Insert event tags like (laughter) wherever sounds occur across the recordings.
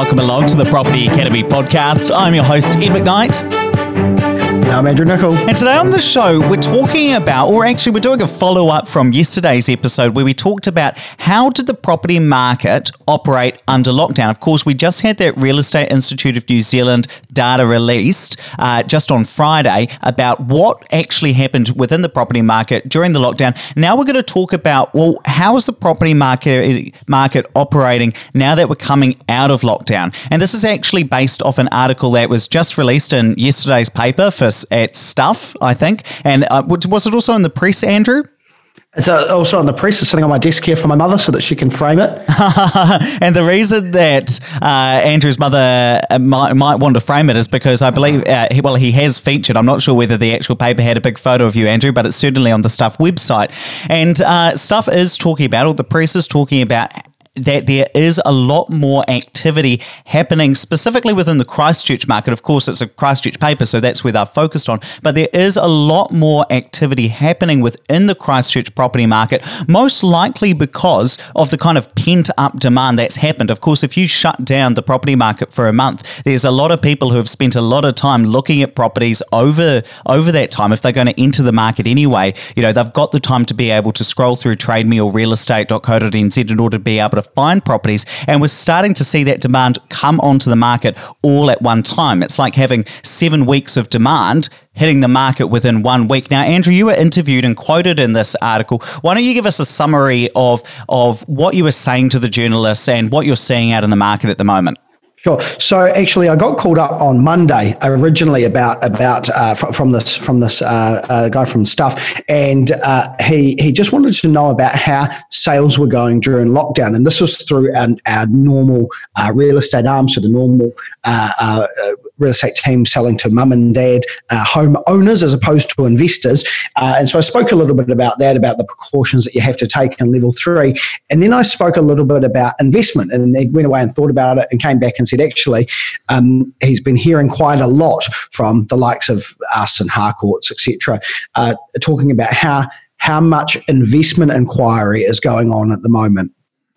welcome along to the Property Academy podcast. I'm your host, Ed McKnight. I'm Andrew Nicol. And today on the show, we're talking about, or actually, we're doing a follow up from yesterday's episode where we talked about how did the property market operate under lockdown. Of course, we just had that Real Estate Institute of New Zealand data released uh, just on Friday about what actually happened within the property market during the lockdown. Now we're going to talk about, well, how is the property market market operating now that we're coming out of lockdown? And this is actually based off an article that was just released in yesterday's paper for at Stuff, I think. And uh, was it also in the press, Andrew? It's uh, also on the press. It's sitting on my desk here for my mother so that she can frame it. (laughs) and the reason that uh, Andrew's mother uh, might, might, want to frame it is because I believe, uh, he, well, he has featured. I'm not sure whether the actual paper had a big photo of you, Andrew, but it's certainly on the Stuff website. And uh, Stuff is talking about, or the press is talking about that there is a lot more activity happening specifically within the Christchurch market. Of course, it's a Christchurch paper, so that's where they're focused on. But there is a lot more activity happening within the Christchurch property market, most likely because of the kind of pent up demand that's happened. Of course, if you shut down the property market for a month, there's a lot of people who have spent a lot of time looking at properties over over that time. If they're going to enter the market anyway, you know, they've got the time to be able to scroll through Trade Me or realestate.co.nz in order to be able to find properties. And we're starting to see that demand come onto the market all at one time. It's like having seven weeks of demand hitting the market within one week. Now, Andrew, you were interviewed and quoted in this article. Why don't you give us a summary of, of what you were saying to the journalists and what you're seeing out in the market at the moment? Sure. So actually, I got called up on Monday originally about about uh, from, from, this from this uh, uh, guy from Stuff, and uh, he he just wanted to know about how sales were going during lockdown, and this was through our, our normal uh, real estate arm, so the normal uh, real estate team selling to mum and dad home owners as opposed to investors, and so I spoke a little bit about that, about the precautions that you have to take in level three, and then I spoke a little bit about investment, and he went away and thought about it, and came back and said, actually, um, he's been hearing quite a lot from the likes of us and Harcourts, etc., uh, talking about how how much investment inquiry is going on at the moment.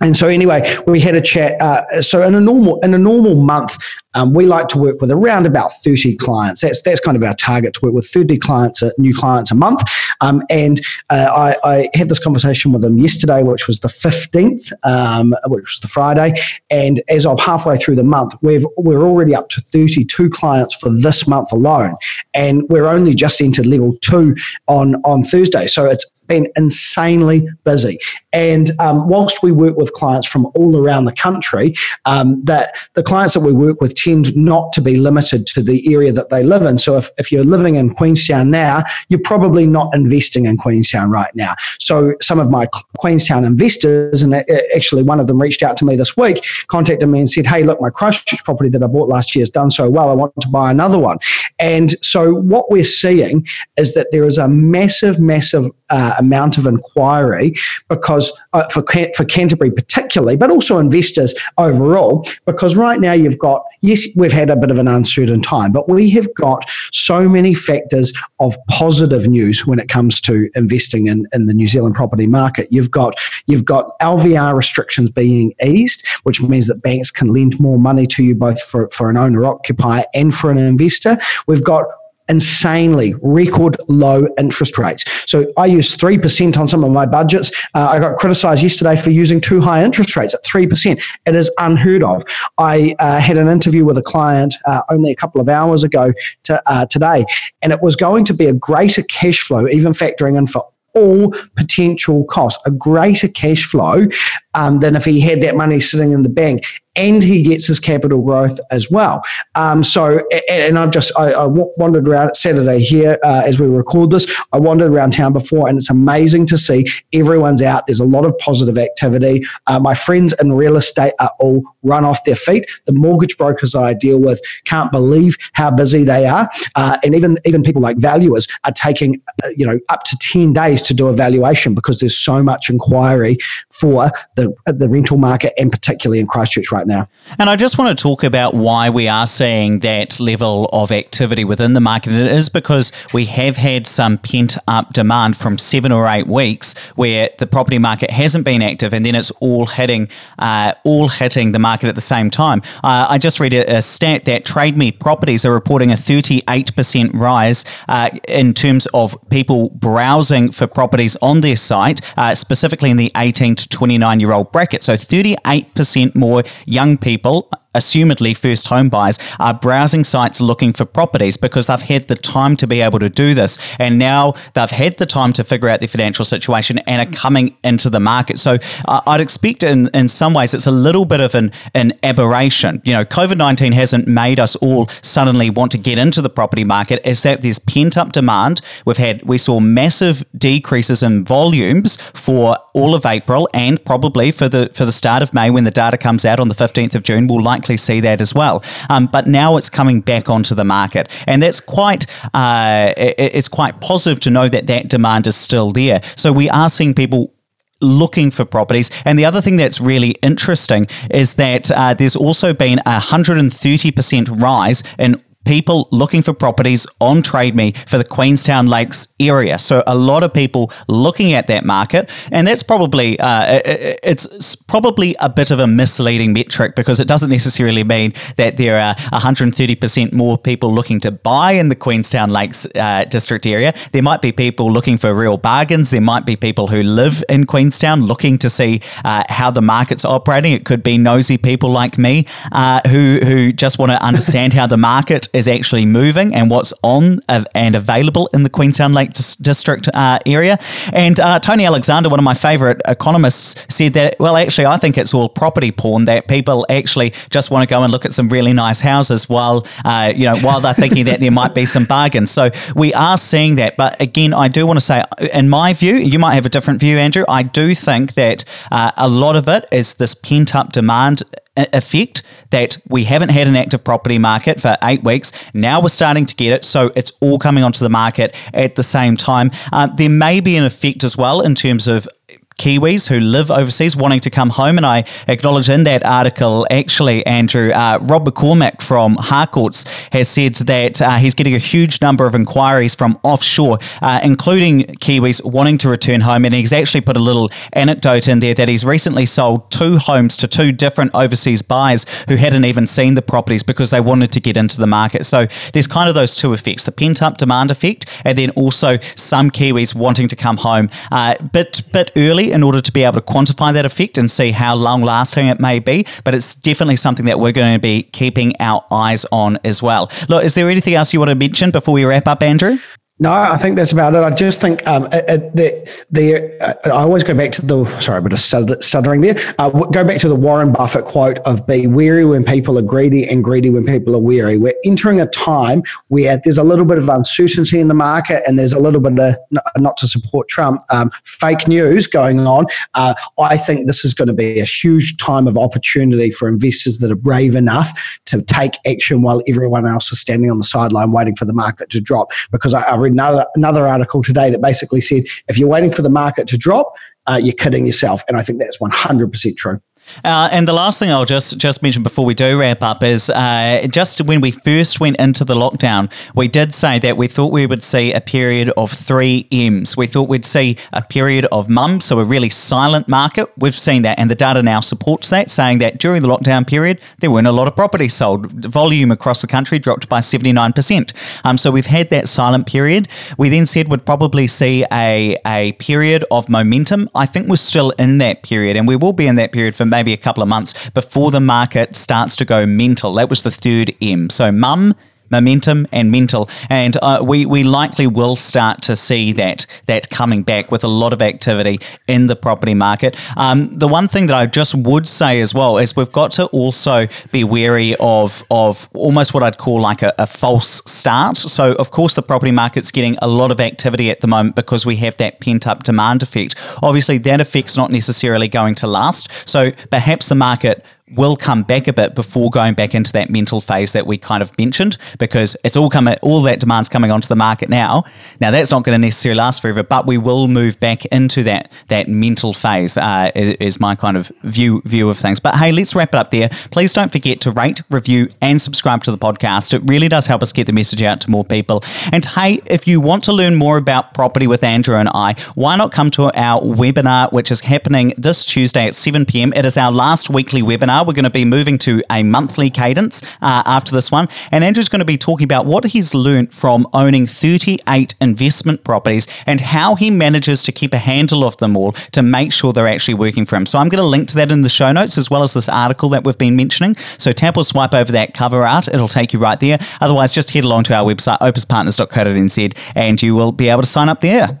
And so, anyway, we had a chat. Uh, so, in a normal in a normal month, um, we like to work with around about thirty clients. That's that's kind of our target to work with thirty clients, uh, new clients a month. Um, and uh, I, I, had this conversation with them yesterday, which was the fifteenth, um, which was the Friday. And as of halfway through the month, we've we're already up to thirty two clients for this month alone, and we're only just entered level two on on Thursday. So it's been insanely busy. And um, whilst we work with clients from all around the country, um, that the clients that we work with tend not to be limited to the area that they live in. So if, if you're living in Queenstown now, you're probably not investing in Queenstown right now. So some of my Queenstown investors, and uh, actually one of them reached out to me this week, contacted me and said, "Hey, look, my Christchurch property that I bought last year has done so well. I want to buy another one." And so what we're seeing is that there is a massive, massive uh, amount of inquiry because uh, for for Canterbury particularly, but also investors overall, because right now you've got yes, we've had a bit of an uncertain time, but we have got so many factors of positive news when it comes to investing in, in the New Zealand property market. You've got you've got LVR restrictions being eased, which means that banks can lend more money to you both for, for an owner occupier and for an investor. We've got insanely record low interest rates. So I use 3% on some of my budgets. Uh, I got criticized yesterday for using too high interest rates at 3%. It is unheard of. I uh, had an interview with a client uh, only a couple of hours ago to, uh, today, and it was going to be a greater cash flow, even factoring in for all potential costs, a greater cash flow um, than if he had that money sitting in the bank and he gets his capital growth as well. Um, so, and I've just I, I wandered around Saturday here uh, as we record this. I wandered around town before, and it's amazing to see everyone's out. There's a lot of positive activity. Uh, my friends in real estate are all run off their feet. The mortgage brokers I deal with can't believe how busy they are, uh, and even even people like valuers are taking uh, you know up to ten days to do a valuation because there's so much inquiry for the the rental market and particularly in Christchurch right right now. And I just want to talk about why we are seeing that level of activity within the market. It is because we have had some pent up demand from seven or eight weeks where the property market hasn't been active, and then it's all hitting, uh, all hitting the market at the same time. Uh, I just read a, a, stat that Trade Me properties are reporting a 38% rise uh, in terms of people browsing for properties on their site, uh, specifically in the 18 to 29 year old bracket. So 38% more young people assumedly first home buyers are browsing sites looking for properties because they've had the time to be able to do this. And now they've had the time to figure out their financial situation and are coming into the market. So uh, i'd expect in, in some ways it's a little bit of an, an aberration. You know covid-19 hasn't made us all suddenly want to get into the property market. Is that there's pent up demand. We've had we saw massive decreases in volumes for all of april and probably for the for the start of may when the data comes out on the 15th of june we'll likely likely see that as well. Um, but now it's coming back onto the market, and that's quite uh, it, it's quite positive to know that that demand is still there. So we are seeing people looking for properties. And the other thing that's really interesting is that uh, there's also been a 130% rise in people looking for properties on Trade Me for the Queenstown Lakes area. So a lot of people looking at that market, and that's probably uh, it's probably a bit of a misleading metric because it doesn't necessarily mean that there are 130% more people looking to buy in the Queenstown Lakes uh, district area. There might be people looking for real bargains. There might be people who live in Queenstown looking to see uh, how the market's operating. It could be nosy people like me uh, who who just want to understand how the market is actually moving and what's on and available in the Queenstown Lake District uh, area. And uh, Tony Alexander, one of my favourite economists, said that, well, actually, I think it's all property porn that people actually just want to go and look at some really nice houses while, uh, you know, while they're thinking that there might be some bargains. So we are seeing that. But again, I do want to say, in my view, you might have a different view, Andrew. I do think that uh, a lot of it is this pent up demand effect that we haven't had an active property market for eight weeks. Now we're starting to get it. So it's all coming onto the market at the same time. Uh, there may be an effect as well in terms of Kiwis who live overseas wanting to come home. And I acknowledge in that article, actually, Andrew, uh, Rob McCormack from Harcourts has said that uh, he's getting a huge number of inquiries from offshore, uh, including Kiwis wanting to return home. And he's actually put a little anecdote in there that he's recently sold two homes to two different overseas buyers who hadn't even seen the properties because they wanted to get into the market. So there's kind of those two effects the pent up demand effect, and then also some Kiwis wanting to come home. Uh, bit, bit early in order to be able to quantify that effect and see how long lasting it may be. But it's definitely something that we're going to be keeping our eyes on as well. Look, is there anything else you want to mention before we wrap up, Andrew? No, I think that's about it. I just think um, the the uh, I always go back to the sorry, but a stuttering there. Uh, go back to the Warren Buffett quote of "Be wary when people are greedy, and greedy when people are weary." We're entering a time where there's a little bit of uncertainty in the market, and there's a little bit of not to support Trump um, fake news going on. Uh, I think this is going to be a huge time of opportunity for investors that are brave enough to take action while everyone else is standing on the sideline waiting for the market to drop. Because I, I read another, another article today that basically said if you're waiting for the market to drop, uh, you're kidding yourself. And I think that's 100% true. Uh, and the last thing I'll just just mention before we do wrap up is uh, just when we first went into the lockdown, we did say that we thought we would see a period of three M's. We thought we'd see a period of mum, so a really silent market. We've seen that, and the data now supports that, saying that during the lockdown period, there weren't a lot of properties sold. Volume across the country dropped by 79%. Um, so we've had that silent period. We then said we'd probably see a, a period of momentum. I think we're still in that period, and we will be in that period for maybe a couple of months before the market starts to go mental. That was the third M. So, mum, momentum and mental. And uh, we, we likely will start to see that that coming back with a lot of activity in the property market. Um, the one thing that I just would say as well is we've got to also be wary of, of almost what I'd call like a, a false start. So, of course, the property market's getting a lot of activity at the moment because we have that pent up demand effect. Obviously, that effect's not necessarily going to last. So, perhaps the market will come back a bit before going back into that mental phase that we kind of mentioned because it's all coming all that demand's coming onto the market now. Now that's not going to necessarily last forever but we will move back into that that mental phase uh, is, is, my kind of view view of things. But hey let's wrap it up there. Please don't forget to rate review and subscribe to the podcast. It really does help us get the message out to more people. And hey if you want to learn more about property with Andrew and I why not come to our webinar which is happening this Tuesday at 7 p.m it is our last weekly webinar we're going to be moving to a monthly cadence uh, after this one. And Andrew's going to be talking about what he's learned from owning 38 investment properties and how he manages to keep a handle of them all to make sure they're actually working for him. So I'm going to link to that in the show notes as well as this article that we've been mentioning. So tap or swipe over that cover art, it'll take you right there. Otherwise, just head along to our website, opespartners.co.nz, and you will be able to sign up there.